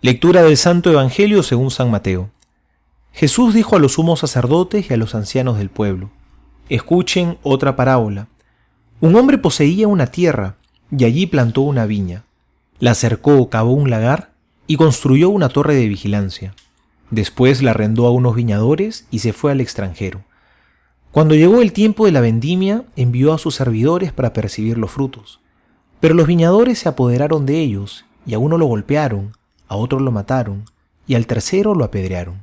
Lectura del Santo Evangelio según San Mateo. Jesús dijo a los sumos sacerdotes y a los ancianos del pueblo, Escuchen otra parábola. Un hombre poseía una tierra y allí plantó una viña. La cercó, cavó un lagar y construyó una torre de vigilancia. Después la arrendó a unos viñadores y se fue al extranjero. Cuando llegó el tiempo de la vendimia, envió a sus servidores para percibir los frutos. Pero los viñadores se apoderaron de ellos y a uno lo golpearon, a otro lo mataron y al tercero lo apedrearon.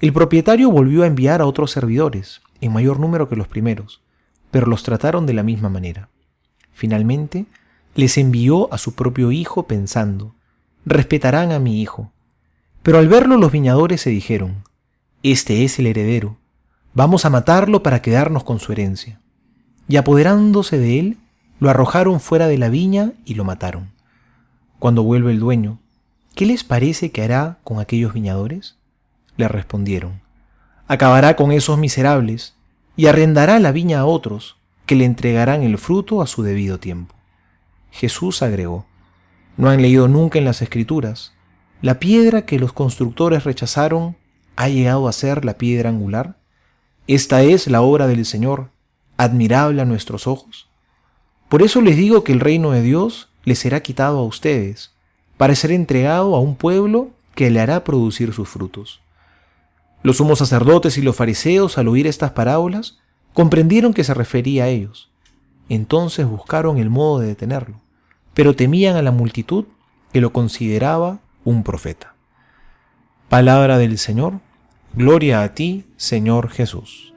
El propietario volvió a enviar a otros servidores, en mayor número que los primeros, pero los trataron de la misma manera. Finalmente, les envió a su propio hijo pensando, respetarán a mi hijo. Pero al verlo los viñadores se dijeron, este es el heredero, vamos a matarlo para quedarnos con su herencia. Y apoderándose de él, lo arrojaron fuera de la viña y lo mataron. Cuando vuelve el dueño, ¿qué les parece que hará con aquellos viñadores? Le respondieron, acabará con esos miserables y arrendará la viña a otros, que le entregarán el fruto a su debido tiempo. Jesús agregó, ¿no han leído nunca en las Escrituras? La piedra que los constructores rechazaron ha llegado a ser la piedra angular. Esta es la obra del Señor, admirable a nuestros ojos. Por eso les digo que el reino de Dios les será quitado a ustedes, para ser entregado a un pueblo que le hará producir sus frutos. Los sumos sacerdotes y los fariseos, al oír estas parábolas, comprendieron que se refería a ellos. Entonces buscaron el modo de detenerlo, pero temían a la multitud que lo consideraba un profeta. Palabra del Señor, gloria a ti, Señor Jesús.